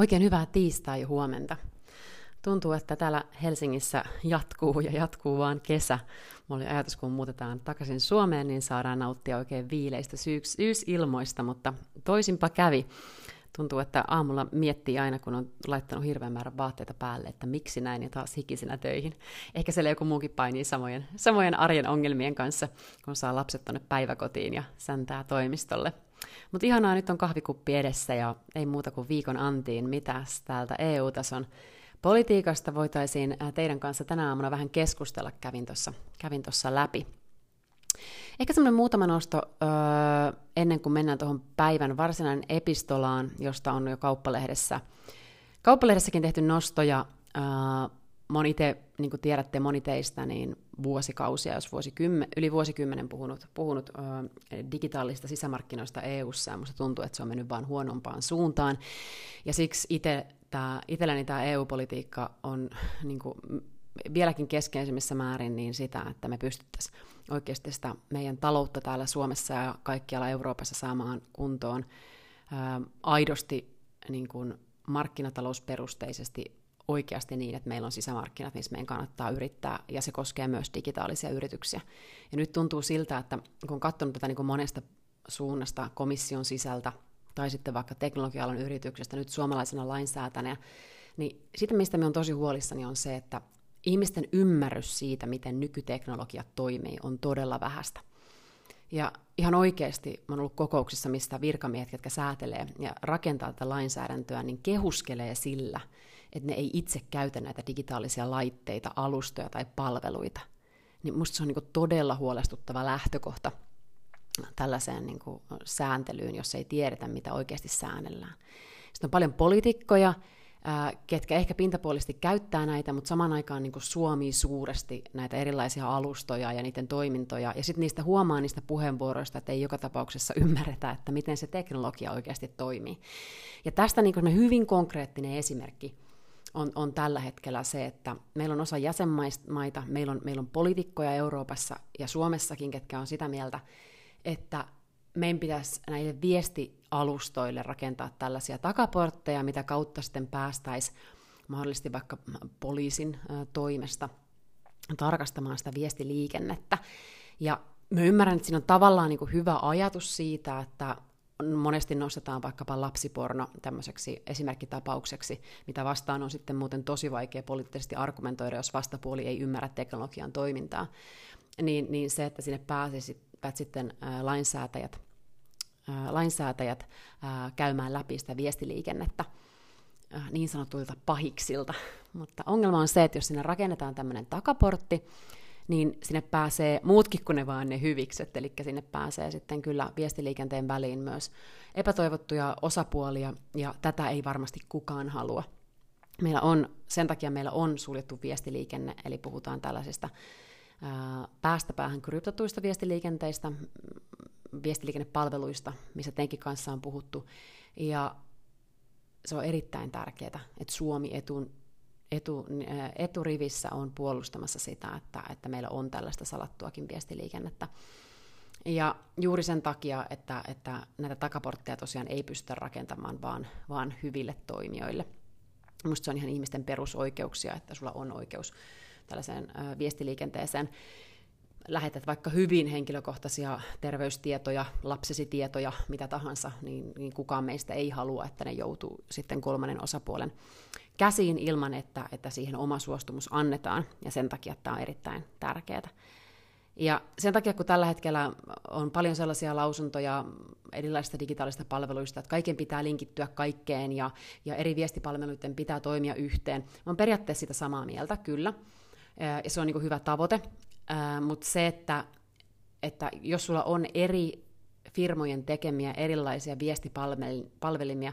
Oikein hyvää tiistai huomenta. Tuntuu, että täällä Helsingissä jatkuu ja jatkuu vaan kesä. Mulla oli ajatus, kun muutetaan takaisin Suomeen, niin saadaan nauttia oikein viileistä syyks- syysilmoista, mutta toisinpa kävi. Tuntuu, että aamulla miettii aina, kun on laittanut hirveän määrän vaatteita päälle, että miksi näin ja taas hikisenä töihin. Ehkä siellä joku muukin painii samojen, samojen arjen ongelmien kanssa, kun saa lapset tuonne päiväkotiin ja säntää toimistolle. Mutta ihanaa, nyt on kahvikuppi edessä ja ei muuta kuin viikon antiin, mitä täältä EU-tason politiikasta voitaisiin äh, teidän kanssa tänä aamuna vähän keskustella, kävin tuossa kävin läpi. Ehkä semmoinen muutama nosto öö, ennen kuin mennään tuohon päivän varsinainen epistolaan, josta on jo kauppalehdessä, kauppalehdessäkin tehty nostoja. Öö, moni te, niin kuin tiedätte, moni teistä, niin vuosikausia, jos vuosikymmen, yli vuosikymmenen puhunut, puhunut ö, digitaalista sisämarkkinoista EU-ssa, ja musta tuntuu, että se on mennyt vaan huonompaan suuntaan. Ja siksi itse tää, itselläni tämä EU-politiikka on niin kuin, vieläkin keskeisemmissä määrin niin sitä, että me pystyttäisiin oikeasti sitä meidän taloutta täällä Suomessa ja kaikkialla Euroopassa saamaan kuntoon ää, aidosti niin kuin markkinatalousperusteisesti oikeasti niin, että meillä on sisämarkkinat, missä meidän kannattaa yrittää, ja se koskee myös digitaalisia yrityksiä. Ja nyt tuntuu siltä, että kun on katsonut tätä niin kuin monesta suunnasta komission sisältä, tai sitten vaikka teknologialan yrityksestä nyt suomalaisena lainsäätänä, niin sitä, mistä me on tosi huolissani, on se, että ihmisten ymmärrys siitä, miten nykyteknologia toimii, on todella vähäistä. Ja ihan oikeasti mä oon ollut kokouksissa, mistä virkamiehet, jotka säätelee ja rakentaa tätä lainsäädäntöä, niin kehuskelee sillä, että ne ei itse käytä näitä digitaalisia laitteita, alustoja tai palveluita. Niin musta se on niin todella huolestuttava lähtökohta tällaiseen niin sääntelyyn, jos ei tiedetä, mitä oikeasti säännellään. Sitten on paljon poliitikkoja, ketkä ehkä pintapuolisesti käyttää näitä, mutta samaan aikaan niin suomii suuresti näitä erilaisia alustoja ja niiden toimintoja, ja sitten niistä huomaa niistä puheenvuoroista, että ei joka tapauksessa ymmärretä, että miten se teknologia oikeasti toimii. Ja tästä niin hyvin konkreettinen esimerkki on, on tällä hetkellä se, että meillä on osa jäsenmaita, meillä on, meillä on poliitikkoja Euroopassa ja Suomessakin, ketkä on sitä mieltä, että meidän pitäisi näille viestialustoille rakentaa tällaisia takaportteja, mitä kautta sitten päästäisiin mahdollisesti vaikka poliisin toimesta tarkastamaan sitä viestiliikennettä. Ja mä ymmärrän, että siinä on tavallaan niin kuin hyvä ajatus siitä, että monesti nostetaan vaikkapa lapsiporno tämmöiseksi esimerkkitapaukseksi, mitä vastaan on sitten muuten tosi vaikea poliittisesti argumentoida, jos vastapuoli ei ymmärrä teknologian toimintaa. Niin, niin se, että sinne pääsisivät sitten ää, lainsäätäjät, ää, lainsäätäjät ää, käymään läpi sitä viestiliikennettä niin sanotuilta pahiksilta. Mutta ongelma on se, että jos sinne rakennetaan tämmöinen takaportti, niin sinne pääsee muutkin kuin ne vaan ne hyvikset, eli sinne pääsee sitten kyllä viestiliikenteen väliin myös epätoivottuja osapuolia, ja tätä ei varmasti kukaan halua. Meillä on, sen takia meillä on suljettu viestiliikenne, eli puhutaan tällaisista ää, päästä päähän kryptotuista viestiliikenteistä, viestiliikennepalveluista, missä tenkin kanssa on puhuttu, ja se on erittäin tärkeää, että Suomi etun etu, eturivissä on puolustamassa sitä, että, että meillä on tällaista salattuakin viestiliikennettä. Ja juuri sen takia, että, että näitä takaportteja tosiaan ei pystytä rakentamaan vaan, vaan hyville toimijoille. Minusta se on ihan ihmisten perusoikeuksia, että sulla on oikeus tällaiseen viestiliikenteeseen. Lähetät vaikka hyvin henkilökohtaisia terveystietoja, lapsesi tietoja, mitä tahansa, niin, niin kukaan meistä ei halua, että ne joutuu sitten kolmannen osapuolen käsiin ilman, että, että siihen oma suostumus annetaan, ja sen takia tämä on erittäin tärkeää. Ja sen takia, kun tällä hetkellä on paljon sellaisia lausuntoja erilaisista digitaalisista palveluista, että kaiken pitää linkittyä kaikkeen ja, ja eri viestipalveluiden pitää toimia yhteen, on periaatteessa sitä samaa mieltä, kyllä. Ja se on niin hyvä tavoite, mutta se, että, että jos sulla on eri firmojen tekemiä erilaisia viestipalvelimia,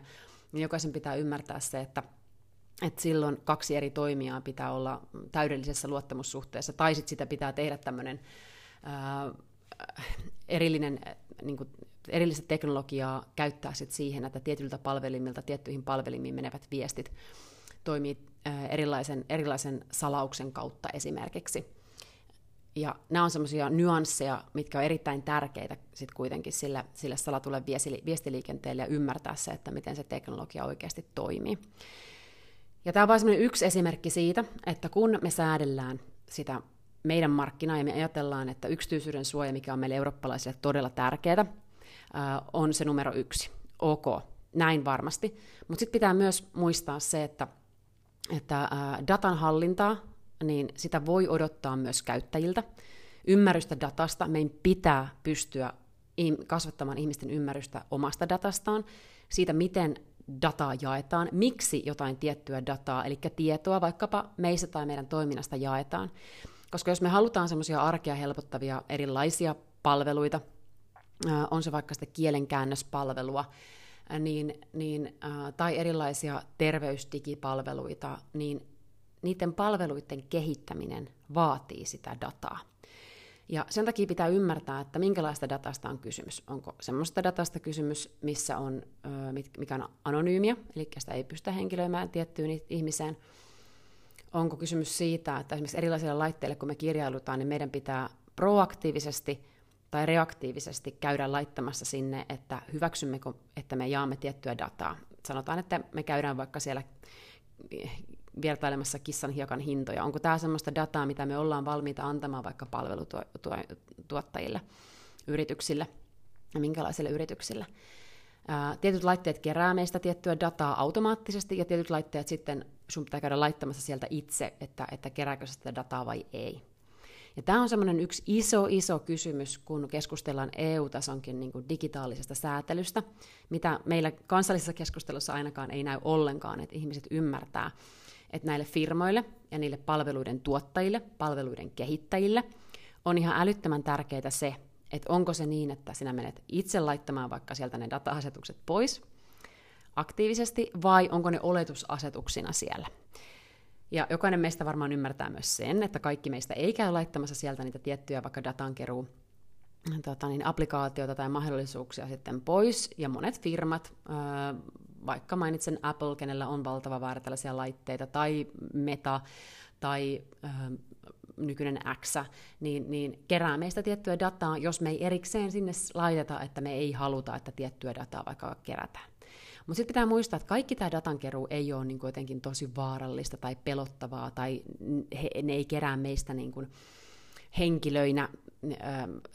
niin jokaisen pitää ymmärtää se, että että silloin kaksi eri toimijaa pitää olla täydellisessä luottamussuhteessa, tai sitten sitä pitää tehdä tämmöinen erillinen, niin kuin, erillistä teknologiaa käyttää sit siihen, että tietyiltä palvelimilta tiettyihin palvelimiin menevät viestit toimii ää, erilaisen, erilaisen salauksen kautta esimerkiksi. ja nämä on semmoisia nyansseja, mitkä on erittäin tärkeitä sit kuitenkin sillä, sillä salatulle viestiliikenteelle ja ymmärtää se, että miten se teknologia oikeasti toimii. Ja tämä on vain yksi esimerkki siitä, että kun me säädellään sitä meidän markkinaa ja me ajatellaan, että yksityisyyden suoja, mikä on meille eurooppalaisille todella tärkeää, on se numero yksi. Ok, näin varmasti. Mutta sitten pitää myös muistaa se, että, että datan hallintaa, niin sitä voi odottaa myös käyttäjiltä. Ymmärrystä datasta, meidän pitää pystyä kasvattamaan ihmisten ymmärrystä omasta datastaan, siitä miten dataa jaetaan, miksi jotain tiettyä dataa, eli tietoa vaikkapa meistä tai meidän toiminnasta jaetaan. Koska jos me halutaan semmoisia arkea helpottavia erilaisia palveluita, on se vaikka sitten kielenkäännöspalvelua, niin, niin, tai erilaisia terveysdigipalveluita, niin niiden palveluiden kehittäminen vaatii sitä dataa. Ja sen takia pitää ymmärtää, että minkälaista datasta on kysymys. Onko semmoista datasta kysymys, missä on, mikä on anonyymiä, eli sitä ei pystytä henkilöimään tiettyyn ihmiseen. Onko kysymys siitä, että esimerkiksi erilaisille laitteille, kun me kirjailutaan, niin meidän pitää proaktiivisesti tai reaktiivisesti käydä laittamassa sinne, että hyväksymmekö, että me jaamme tiettyä dataa. Sanotaan, että me käydään vaikka siellä vertailemassa kissan hiekan hintoja. Onko tämä sellaista dataa, mitä me ollaan valmiita antamaan vaikka palvelutuottajille, yrityksille ja minkälaisille yrityksille. Tietyt laitteet kerää meistä tiettyä dataa automaattisesti ja tietyt laitteet sitten sun pitää käydä laittamassa sieltä itse, että, että kerääkö sitä dataa vai ei. Ja tämä on semmoinen yksi iso, iso kysymys, kun keskustellaan EU-tasonkin niin digitaalisesta säätelystä, mitä meillä kansallisessa keskustelussa ainakaan ei näy ollenkaan, että ihmiset ymmärtää, että näille firmoille ja niille palveluiden tuottajille, palveluiden kehittäjille on ihan älyttömän tärkeää se, että onko se niin, että sinä menet itse laittamaan vaikka sieltä ne data-asetukset pois aktiivisesti, vai onko ne oletusasetuksina siellä. Ja jokainen meistä varmaan ymmärtää myös sen, että kaikki meistä ei käy laittamassa sieltä niitä tiettyjä vaikka datankeruu tota niin, applikaatioita tai mahdollisuuksia sitten pois, ja monet firmat, vaikka mainitsen Apple, kenellä on valtava määrä tällaisia laitteita, tai Meta, tai nykyinen X, niin, niin kerää meistä tiettyä dataa, jos me ei erikseen sinne laiteta, että me ei haluta, että tiettyä dataa vaikka kerätään. Mutta sitten pitää muistaa, että kaikki tämä datankeruu ei ole niin jotenkin tosi vaarallista tai pelottavaa, tai he, ne ei kerää meistä niin kuin henkilöinä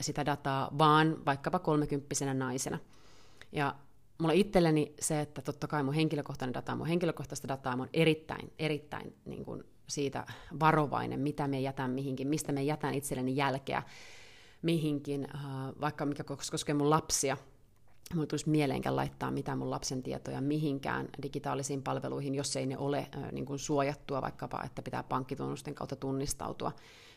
sitä dataa, vaan vaikkapa kolmekymppisenä naisena. Ja mulla itselleni se, että totta kai mun henkilökohtainen data, mun henkilökohtaista dataa, mun erittäin, erittäin niin kuin siitä varovainen, mitä me jätän mihinkin, mistä me jätän itselleni jälkeä mihinkin, vaikka mikä koskee mun lapsia, Mulla tulisi mieleenkään laittaa mitään mun lapsen tietoja mihinkään digitaalisiin palveluihin, jos ei ne ole äh, niin kuin suojattua, vaikkapa että pitää pankkitunnusten kautta tunnistautua.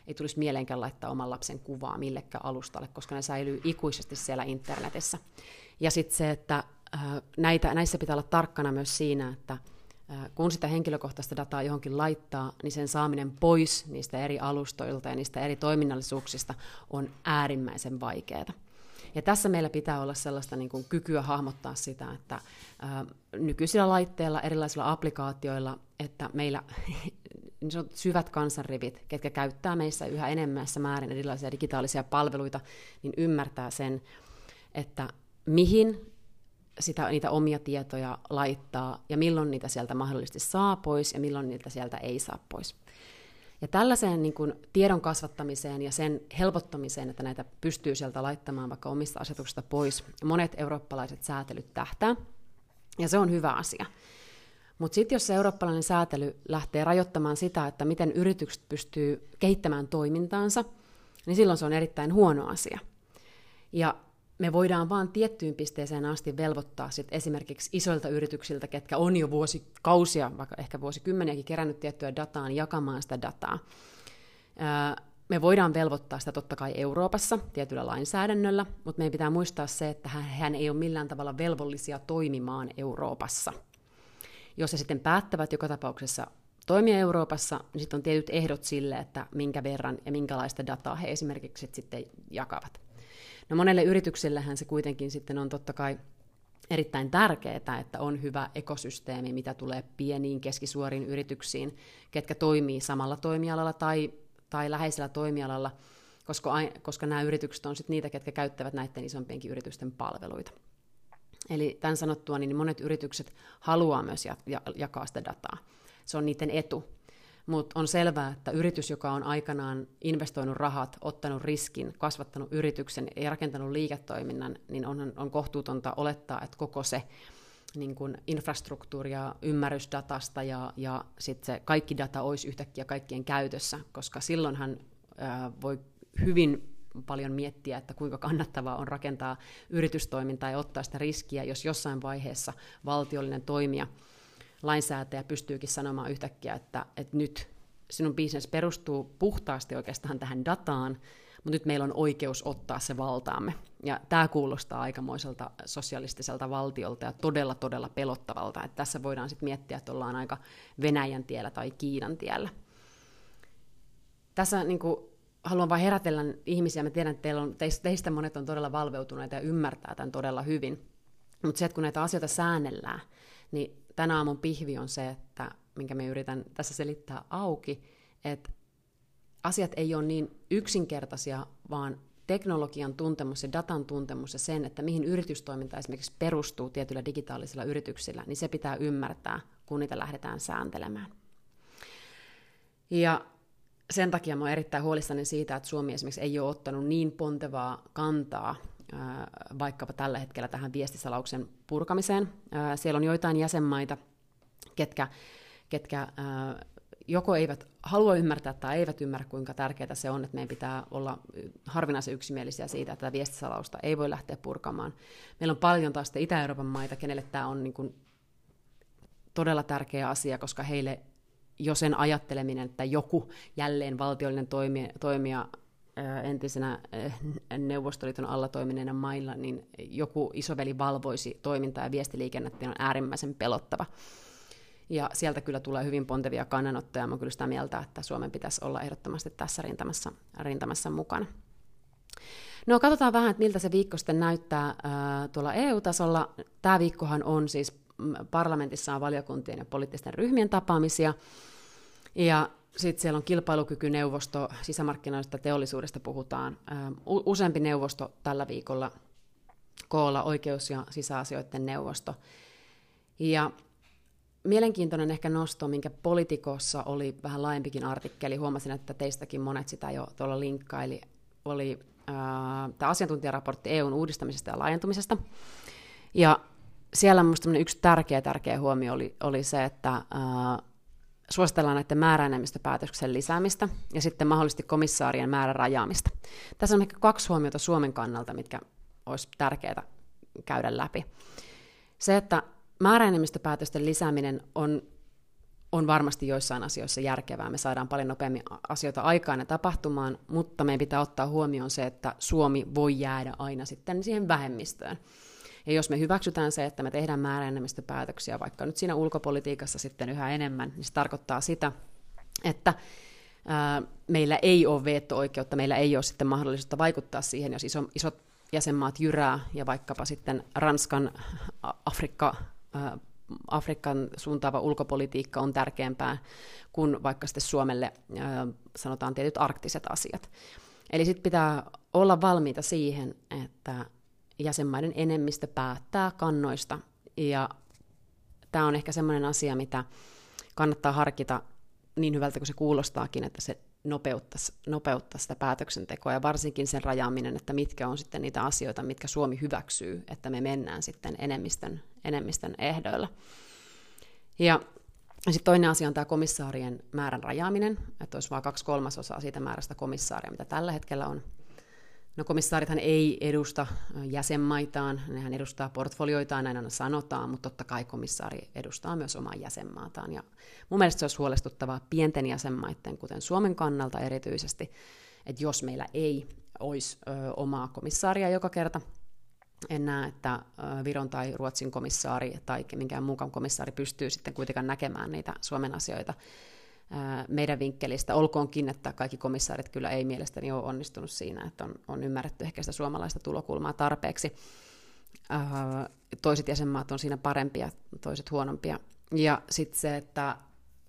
Ei tulisi mieleenkään laittaa oman lapsen kuvaa millekään alustalle, koska ne säilyy ikuisesti siellä internetissä. Ja sitten se, että äh, näitä, näissä pitää olla tarkkana myös siinä, että äh, kun sitä henkilökohtaista dataa johonkin laittaa, niin sen saaminen pois niistä eri alustoilta ja niistä eri toiminnallisuuksista on äärimmäisen vaikeaa. Ja tässä meillä pitää olla sellaista niin kuin kykyä hahmottaa sitä, että ää, nykyisillä laitteilla, erilaisilla applikaatioilla, että meillä niin sanotut syvät kansanrivit, ketkä käyttää meissä yhä enemmässä määrin erilaisia digitaalisia palveluita, niin ymmärtää sen, että mihin sitä, niitä omia tietoja laittaa ja milloin niitä sieltä mahdollisesti saa pois ja milloin niitä sieltä ei saa pois. Ja tällaiseen niin kuin tiedon kasvattamiseen ja sen helpottamiseen, että näitä pystyy sieltä laittamaan vaikka omista asetuksista pois, monet eurooppalaiset säätelyt tähtää, ja se on hyvä asia. Mutta sitten jos se eurooppalainen säätely lähtee rajoittamaan sitä, että miten yritykset pystyy kehittämään toimintaansa, niin silloin se on erittäin huono asia. Ja me voidaan vaan tiettyyn pisteeseen asti velvoittaa sit esimerkiksi isoilta yrityksiltä, ketkä on jo vuosikausia, vaikka ehkä vuosikymmeniäkin kerännyt tiettyä dataa, niin jakamaan sitä dataa. Me voidaan velvoittaa sitä totta kai Euroopassa tietyllä lainsäädännöllä, mutta meidän pitää muistaa se, että hän ei ole millään tavalla velvollisia toimimaan Euroopassa. Jos he sitten päättävät joka tapauksessa toimia Euroopassa, niin sitten on tietyt ehdot sille, että minkä verran ja minkälaista dataa he esimerkiksi sitten jakavat. No monelle yrityksellähän se kuitenkin sitten on totta kai erittäin tärkeää, että on hyvä ekosysteemi, mitä tulee pieniin, keskisuoriin yrityksiin, ketkä toimii samalla toimialalla tai, tai läheisellä toimialalla, koska, koska nämä yritykset on sitten niitä, ketkä käyttävät näiden isompienkin yritysten palveluita. Eli tämän sanottua, niin monet yritykset haluaa myös jakaa sitä dataa. Se on niiden etu. Mutta on selvää, että yritys, joka on aikanaan investoinut rahat, ottanut riskin, kasvattanut yrityksen ja rakentanut liiketoiminnan, niin on, on kohtuutonta olettaa, että koko se niin kuin infrastruktuuri ja ymmärrys datasta ja, ja sitten se kaikki data olisi yhtäkkiä kaikkien käytössä, koska silloinhan ää, voi hyvin paljon miettiä, että kuinka kannattavaa on rakentaa yritystoimintaa ja ottaa sitä riskiä, jos jossain vaiheessa valtiollinen toimija, lainsäätäjä pystyykin sanomaan yhtäkkiä, että, että nyt sinun bisnes perustuu puhtaasti oikeastaan tähän dataan, mutta nyt meillä on oikeus ottaa se valtaamme. Ja tämä kuulostaa aikamoiselta sosialistiselta valtiolta ja todella, todella pelottavalta. Että tässä voidaan sitten miettiä, että ollaan aika Venäjän tiellä tai Kiinan tiellä. Tässä niin kuin, haluan vain herätellä ihmisiä. Mä tiedän, että teillä on, teistä monet on todella valveutuneita ja ymmärtää tämän todella hyvin. Mutta se, että kun näitä asioita säännellään, niin tänä aamun pihvi on se, että minkä me yritän tässä selittää auki, että asiat ei ole niin yksinkertaisia, vaan teknologian tuntemus ja datan tuntemus ja sen, että mihin yritystoiminta esimerkiksi perustuu tietyillä digitaalisilla yrityksillä, niin se pitää ymmärtää, kun niitä lähdetään sääntelemään. Ja sen takia olen erittäin huolissani siitä, että Suomi esimerkiksi ei ole ottanut niin pontevaa kantaa vaikkapa tällä hetkellä tähän viestisalauksen purkamiseen. Siellä on joitain jäsenmaita, ketkä, ketkä joko eivät halua ymmärtää tai eivät ymmärrä, kuinka tärkeää se on, että meidän pitää olla harvinaisen yksimielisiä siitä, että viestisalausta ei voi lähteä purkamaan. Meillä on paljon taas Itä-Euroopan maita, kenelle tämä on niin kuin todella tärkeä asia, koska heille jo sen ajatteleminen, että joku jälleen valtiollinen toimija, toimija entisenä Neuvostoliiton alla toimineena mailla, niin joku isoveli valvoisi toimintaa ja viestiliikennettä on äärimmäisen pelottava. Ja sieltä kyllä tulee hyvin pontevia kannanottoja. Mä kyllä sitä mieltä, että Suomen pitäisi olla ehdottomasti tässä rintamassa, rintamassa mukana. No katsotaan vähän, että miltä se viikko sitten näyttää ää, tuolla EU-tasolla. Tämä viikkohan on siis mm, parlamentissa on valiokuntien ja poliittisten ryhmien tapaamisia. Ja sitten siellä on kilpailukykyneuvosto, sisämarkkinoista teollisuudesta puhutaan. Ää, useampi neuvosto tällä viikolla koolla, oikeus- ja sisäasioiden neuvosto. Ja mielenkiintoinen ehkä nosto, minkä Politikossa oli vähän laajempikin artikkeli, huomasin, että teistäkin monet sitä jo tuolla linkkaili, oli äh, tämä asiantuntijaraportti EUn uudistamisesta ja laajentumisesta. Ja siellä minusta yksi tärkeä, tärkeä huomio oli, oli se, että äh, suositellaan näiden määräenemmistöpäätöksen lisäämistä ja sitten mahdollisesti komissaarien määrän rajaamista. Tässä on ehkä kaksi huomiota Suomen kannalta, mitkä olisi tärkeää käydä läpi. Se, että määräenemmistöpäätösten lisääminen on, on varmasti joissain asioissa järkevää. Me saadaan paljon nopeammin asioita aikaan ja tapahtumaan, mutta meidän pitää ottaa huomioon se, että Suomi voi jäädä aina sitten siihen vähemmistöön. Ja jos me hyväksytään se, että me tehdään määräenemmistöpäätöksiä vaikka nyt siinä ulkopolitiikassa sitten yhä enemmän, niin se tarkoittaa sitä, että ää, meillä ei ole veto-oikeutta, meillä ei ole sitten mahdollisuutta vaikuttaa siihen, jos iso, isot jäsenmaat jyrää ja vaikkapa sitten Ranskan Afrikka Afrikan suuntaava ulkopolitiikka on tärkeämpää kuin vaikka sitten Suomelle sanotaan tietyt arktiset asiat. Eli sitten pitää olla valmiita siihen, että jäsenmaiden enemmistö päättää kannoista, ja tämä on ehkä semmoinen asia, mitä kannattaa harkita niin hyvältä kuin se kuulostaakin, että se nopeuttaisi, nopeuttaisi sitä päätöksentekoa ja varsinkin sen rajaaminen, että mitkä on sitten niitä asioita, mitkä Suomi hyväksyy, että me mennään sitten enemmistön, enemmistön ehdoilla. Ja sitten toinen asia on tämä komissaarien määrän rajaaminen, että olisi vain kaksi kolmasosaa siitä määrästä komissaaria, mitä tällä hetkellä on No komissaarithan ei edusta jäsenmaitaan, nehän edustaa portfolioitaan, näin aina sanotaan, mutta totta kai komissaari edustaa myös omaa jäsenmaataan. Ja mun mielestä se olisi huolestuttavaa pienten jäsenmaiden, kuten Suomen kannalta erityisesti, että jos meillä ei olisi ö, omaa komissaaria joka kerta, en näe, että Viron tai Ruotsin komissaari tai minkään muun komissaari pystyy sitten kuitenkaan näkemään niitä Suomen asioita meidän vinkkelistä, olkoonkin, että kaikki komissaarit kyllä ei mielestäni ole onnistunut siinä, että on, on ymmärretty ehkä sitä suomalaista tulokulmaa tarpeeksi. Toiset jäsenmaat on siinä parempia, toiset huonompia. Ja sitten se, että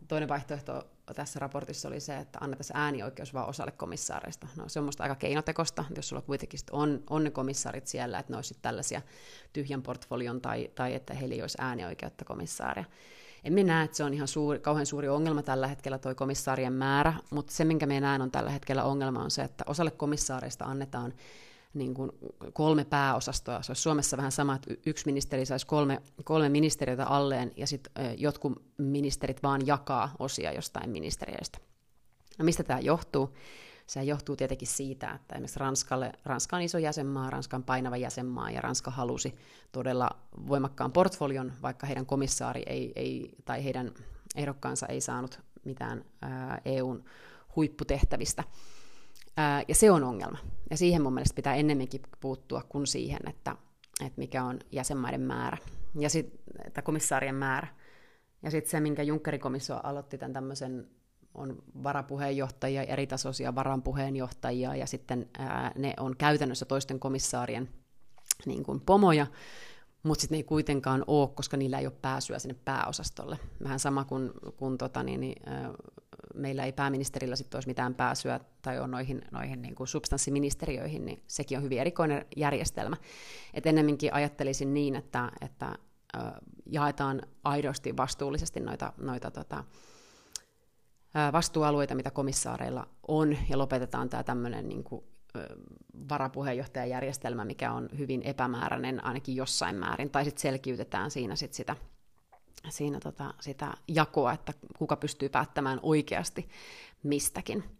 toinen vaihtoehto tässä raportissa oli se, että annetaan äänioikeus vain osalle komissaareista. No se on musta aika keinotekosta, jos sulla kuitenkin on, on ne komissaarit siellä, että ne olisivat tällaisia tyhjän portfolion tai, tai että heillä ei olisi äänioikeutta komissaaria. En näe, että se on ihan suuri, kauhean suuri ongelma tällä hetkellä tuo komissaarien määrä, mutta se, minkä minä näen on tällä hetkellä ongelma on se, että osalle komissaareista annetaan niin kuin kolme pääosastoa. Se olisi Suomessa vähän sama, että yksi ministeri saisi kolme, kolme ministeriötä alleen ja sitten jotkut ministerit vaan jakaa osia jostain ministeriöistä. No mistä tämä johtuu? Se johtuu tietenkin siitä, että esimerkiksi Ranskalle, Ranska on iso jäsenmaa, Ranska on painava jäsenmaa, ja Ranska halusi todella voimakkaan portfolion, vaikka heidän komissaari ei, ei, tai heidän ehdokkaansa ei saanut mitään ää, EUn huipputehtävistä. Ää, ja se on ongelma. Ja siihen mun mielestä pitää ennemminkin puuttua kuin siihen, että, että mikä on jäsenmaiden määrä, ja sit, että komissaarien määrä. Ja sitten se, minkä Junckerin komissio aloitti tämän tämmöisen on varapuheenjohtajia, eritasoisia varanpuheenjohtajia, ja sitten ää, ne on käytännössä toisten komissaarien niin kuin pomoja, mutta sitten ne ei kuitenkaan ole, koska niillä ei ole pääsyä sinne pääosastolle. Vähän sama kuin, kun tota, niin, niin, ää, meillä ei pääministerillä sitten olisi mitään pääsyä tai on noihin, noihin niin kuin substanssiministeriöihin, niin sekin on hyvin erikoinen järjestelmä. Et ennemminkin ajattelisin niin, että, että ää, jaetaan aidosti vastuullisesti noita, noita tota, vastuualueita, mitä komissaareilla on, ja lopetetaan tämä tämmöinen niin kuin, varapuheenjohtajajärjestelmä, mikä on hyvin epämääräinen ainakin jossain määrin, tai sitten selkiytetään siinä sit sitä, siinä tota, sitä jakoa, että kuka pystyy päättämään oikeasti mistäkin.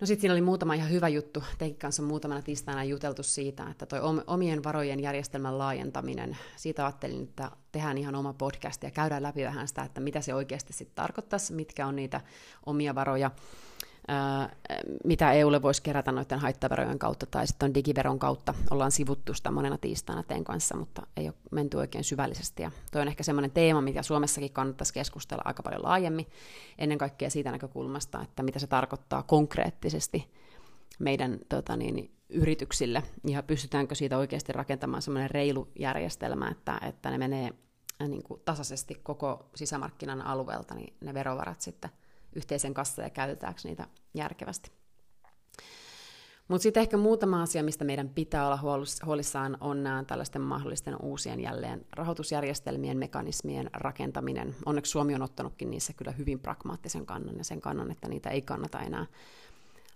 No sitten siinä oli muutama ihan hyvä juttu. Teikin kanssa muutamana tiistaina juteltu siitä, että toi omien varojen järjestelmän laajentaminen, siitä ajattelin, että tehdään ihan oma podcast ja käydään läpi vähän sitä, että mitä se oikeasti sitten tarkoittaisi, mitkä on niitä omia varoja, mitä EUlle voisi kerätä noiden haittaverojen kautta tai sitten digiveron kautta. Ollaan sivuttu sitä monena tiistaina teen kanssa, mutta ei ole menty oikein syvällisesti. Ja toi on ehkä semmoinen teema, mitä Suomessakin kannattaisi keskustella aika paljon laajemmin, ennen kaikkea siitä näkökulmasta, että mitä se tarkoittaa konkreettisesti meidän tota niin, yrityksille, ja pystytäänkö siitä oikeasti rakentamaan semmoinen reilu järjestelmä, että, että ne menee niin kuin tasaisesti koko sisämarkkinan alueelta, niin ne verovarat sitten yhteisen kassaan ja käytetäänkö niitä järkevästi. Mutta sitten ehkä muutama asia, mistä meidän pitää olla huolissaan, on nämä tällaisten mahdollisten uusien jälleen rahoitusjärjestelmien, mekanismien rakentaminen. Onneksi Suomi on ottanutkin niissä kyllä hyvin pragmaattisen kannan ja sen kannan, että niitä ei kannata enää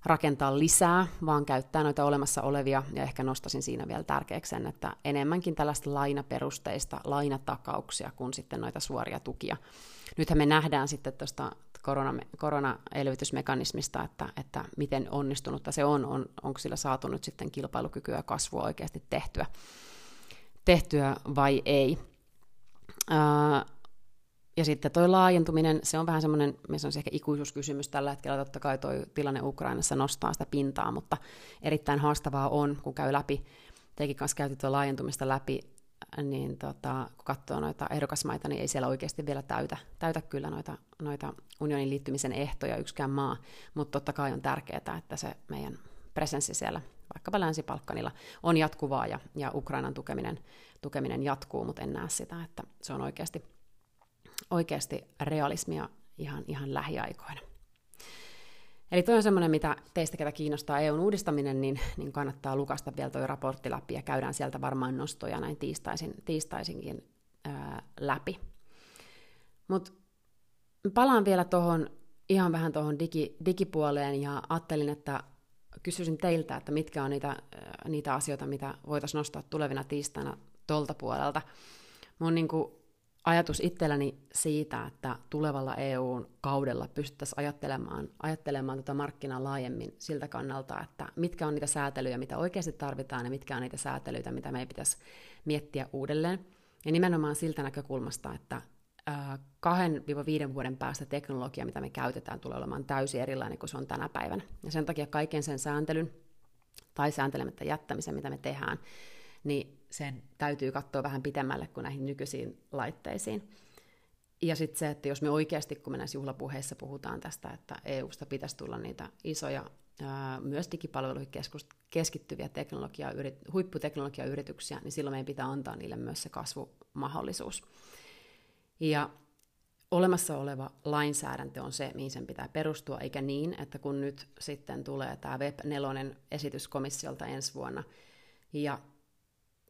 rakentaa lisää, vaan käyttää noita olemassa olevia, ja ehkä nostasin siinä vielä tärkeäksi sen, että enemmänkin tällaista lainaperusteista lainatakauksia kuin sitten noita suoria tukia. Nythän me nähdään sitten tuosta korona, koronaelvytysmekanismista, että, että miten onnistunutta se on, on, onko sillä saatu nyt sitten kilpailukykyä ja kasvua oikeasti tehtyä, tehtyä vai ei. Ja sitten tuo laajentuminen, se on vähän semmoinen, se on ehkä ikuisuuskysymys tällä hetkellä, totta kai tuo tilanne Ukrainassa nostaa sitä pintaa, mutta erittäin haastavaa on, kun käy läpi, teikin kanssa käytiin tuo laajentumista läpi, niin tota, kun katsoo noita ehdokasmaita, niin ei siellä oikeasti vielä täytä, täytä kyllä noita, noita unionin liittymisen ehtoja yksikään maa, mutta totta kai on tärkeää, että se meidän presenssi siellä vaikkapa Länsi-Balkanilla on jatkuvaa ja, ja Ukrainan tukeminen, tukeminen jatkuu, mutta en näe sitä, että se on oikeasti, oikeasti realismia ihan, ihan lähiaikoina. Eli tuo on semmoinen, mitä teistä, ketä kiinnostaa EUn uudistaminen, niin, niin kannattaa lukasta vielä tuo raportti läpi ja käydään sieltä varmaan nostoja näin tiistaisin, tiistaisinkin ää, läpi. Mutta palaan vielä tuohon ihan vähän tuohon digi, digipuoleen ja ajattelin, että kysyisin teiltä, että mitkä on niitä, niitä asioita, mitä voitaisiin nostaa tulevina tiistaina tuolta puolelta. Mun niin kuin ajatus itselläni siitä, että tulevalla EU-kaudella pystyttäisiin ajattelemaan, ajattelemaan tätä markkinaa laajemmin siltä kannalta, että mitkä on niitä säätelyjä, mitä oikeasti tarvitaan, ja mitkä on niitä säätelyitä, mitä meidän pitäisi miettiä uudelleen. Ja nimenomaan siltä näkökulmasta, että kahden viiden vuoden päästä teknologia, mitä me käytetään, tulee olemaan täysin erilainen kuin se on tänä päivänä. Ja sen takia kaiken sen sääntelyn tai sääntelemättä jättämisen, mitä me tehdään, niin sen täytyy katsoa vähän pitemmälle kuin näihin nykyisiin laitteisiin. Ja sitten se, että jos me oikeasti, kun me näissä juhlapuheissa puhutaan tästä, että EUsta pitäisi tulla niitä isoja, myös digipalveluihin keskittyviä teknologia, huipputeknologiayrityksiä, niin silloin meidän pitää antaa niille myös se kasvumahdollisuus. Ja olemassa oleva lainsäädäntö on se, mihin sen pitää perustua, eikä niin, että kun nyt sitten tulee tämä Web 4 esitys komissiolta ensi vuonna, ja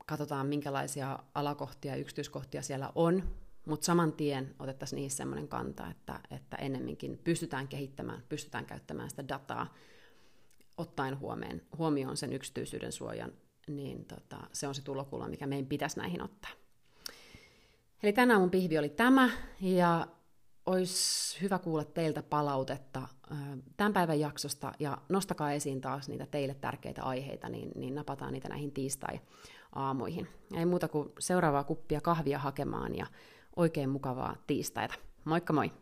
katsotaan minkälaisia alakohtia yksityiskohtia siellä on, mutta saman tien otettaisiin niihin sellainen kanta, että, että ennemminkin pystytään kehittämään, pystytään käyttämään sitä dataa, ottaen huomioon, huomioon sen yksityisyyden suojan, niin tota, se on se tulokulma, mikä meidän pitäisi näihin ottaa. Eli tänään mun pihvi oli tämä, ja olisi hyvä kuulla teiltä palautetta tämän päivän jaksosta, ja nostakaa esiin taas niitä teille tärkeitä aiheita, niin, niin napataan niitä näihin tiistai-aamuihin. Ei muuta kuin seuraavaa kuppia kahvia hakemaan, ja oikein mukavaa tiistaita. Moikka moi!